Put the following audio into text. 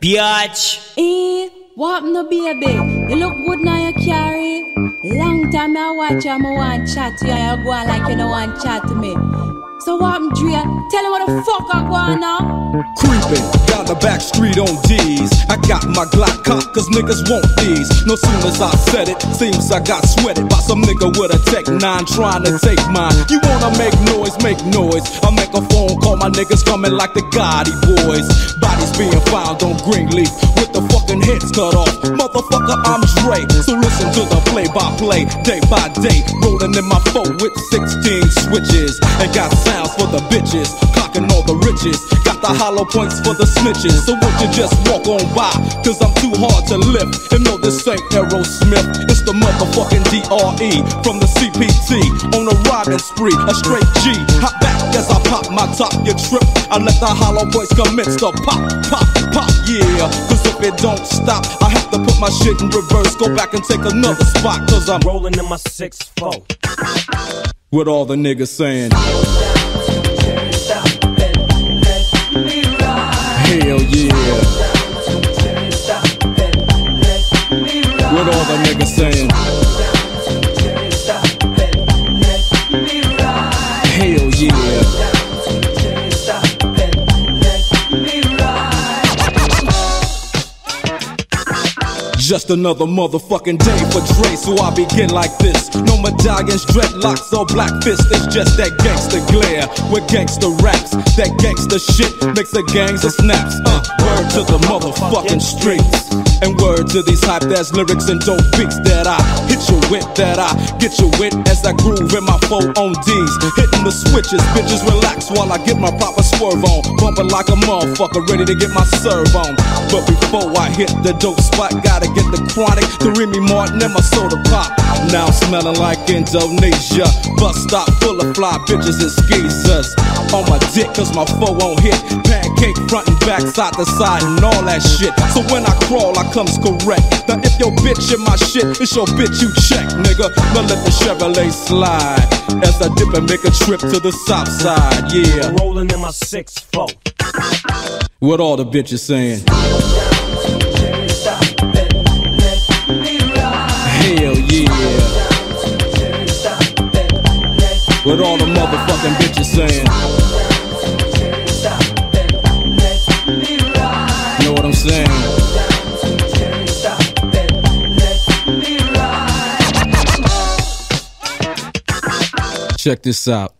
Biatch. Eh, what no baby? You look good now you carry. Long time I watch you, I want chat to you, you go like you don't want chat to me. So what, Dre? Tell me what the fuck I on now. Creeping down the back street on D's. I got my Glock cocked cause niggas want these. No sooner as I said it, seems I got sweated by some nigga with a Tech 9 trying to take mine. You wanna make noise, make noise. I make a phone call, my niggas coming like the Gotti boys. Bodies being found on Greenleaf with the fucking heads cut off. Motherfucker, I'm Dre. So listen to the play by play, day by day. Rolling in my foe with 16 switches. And got sounds for the bitches. Clocking all the riches. Got the hollow points for the snitches. So won't you just walk on by? Cause I'm too hard to lift. And no, this ain't Aerosmith. It's the motherfucking DRE from the CPT. On a riding spree, a straight G. Hop back as I pop my top. You trip. I let the hollow points commence to pop, pop, pop. Yeah. Cause if it don't stop, I have to put my shit in reverse. Go back and take another spot. Cause I'm Rolling in my 6-4. with all the niggas saying. Just another motherfucking day for Dre, so I begin like this. No medallions, dreadlocks, or black fists. It's just that gangster glare with gangster raps. That gangster shit makes the gangs of snaps. Uh, word to the motherfucking streets. And word to these hype ass lyrics and dope beats that I hit you with, that I get you with as I groove in my four on D's. Hitting the switches, bitches relax while I get my proper swerve on. Bumping like a motherfucker, ready to get my serve on. But before I hit the dope spot, gotta get the chronic, the Remy Martin and my soda pop. Now smelling like Indonesia. Bus stop full of fly bitches and skeezers. On my dick, cause my foe won't hit. Pancake front and back, side to side, and all that shit. So when I crawl, I comes correct. Now if your bitch in my shit, it's your bitch you check, nigga. Now let the Chevrolet slide. As I dip and make a trip to the south side, yeah. Rolling in my 6-4. What all the bitches saying? Hell yeah. What all the motherfucking bitches saying? Know what I'm saying? Check this out.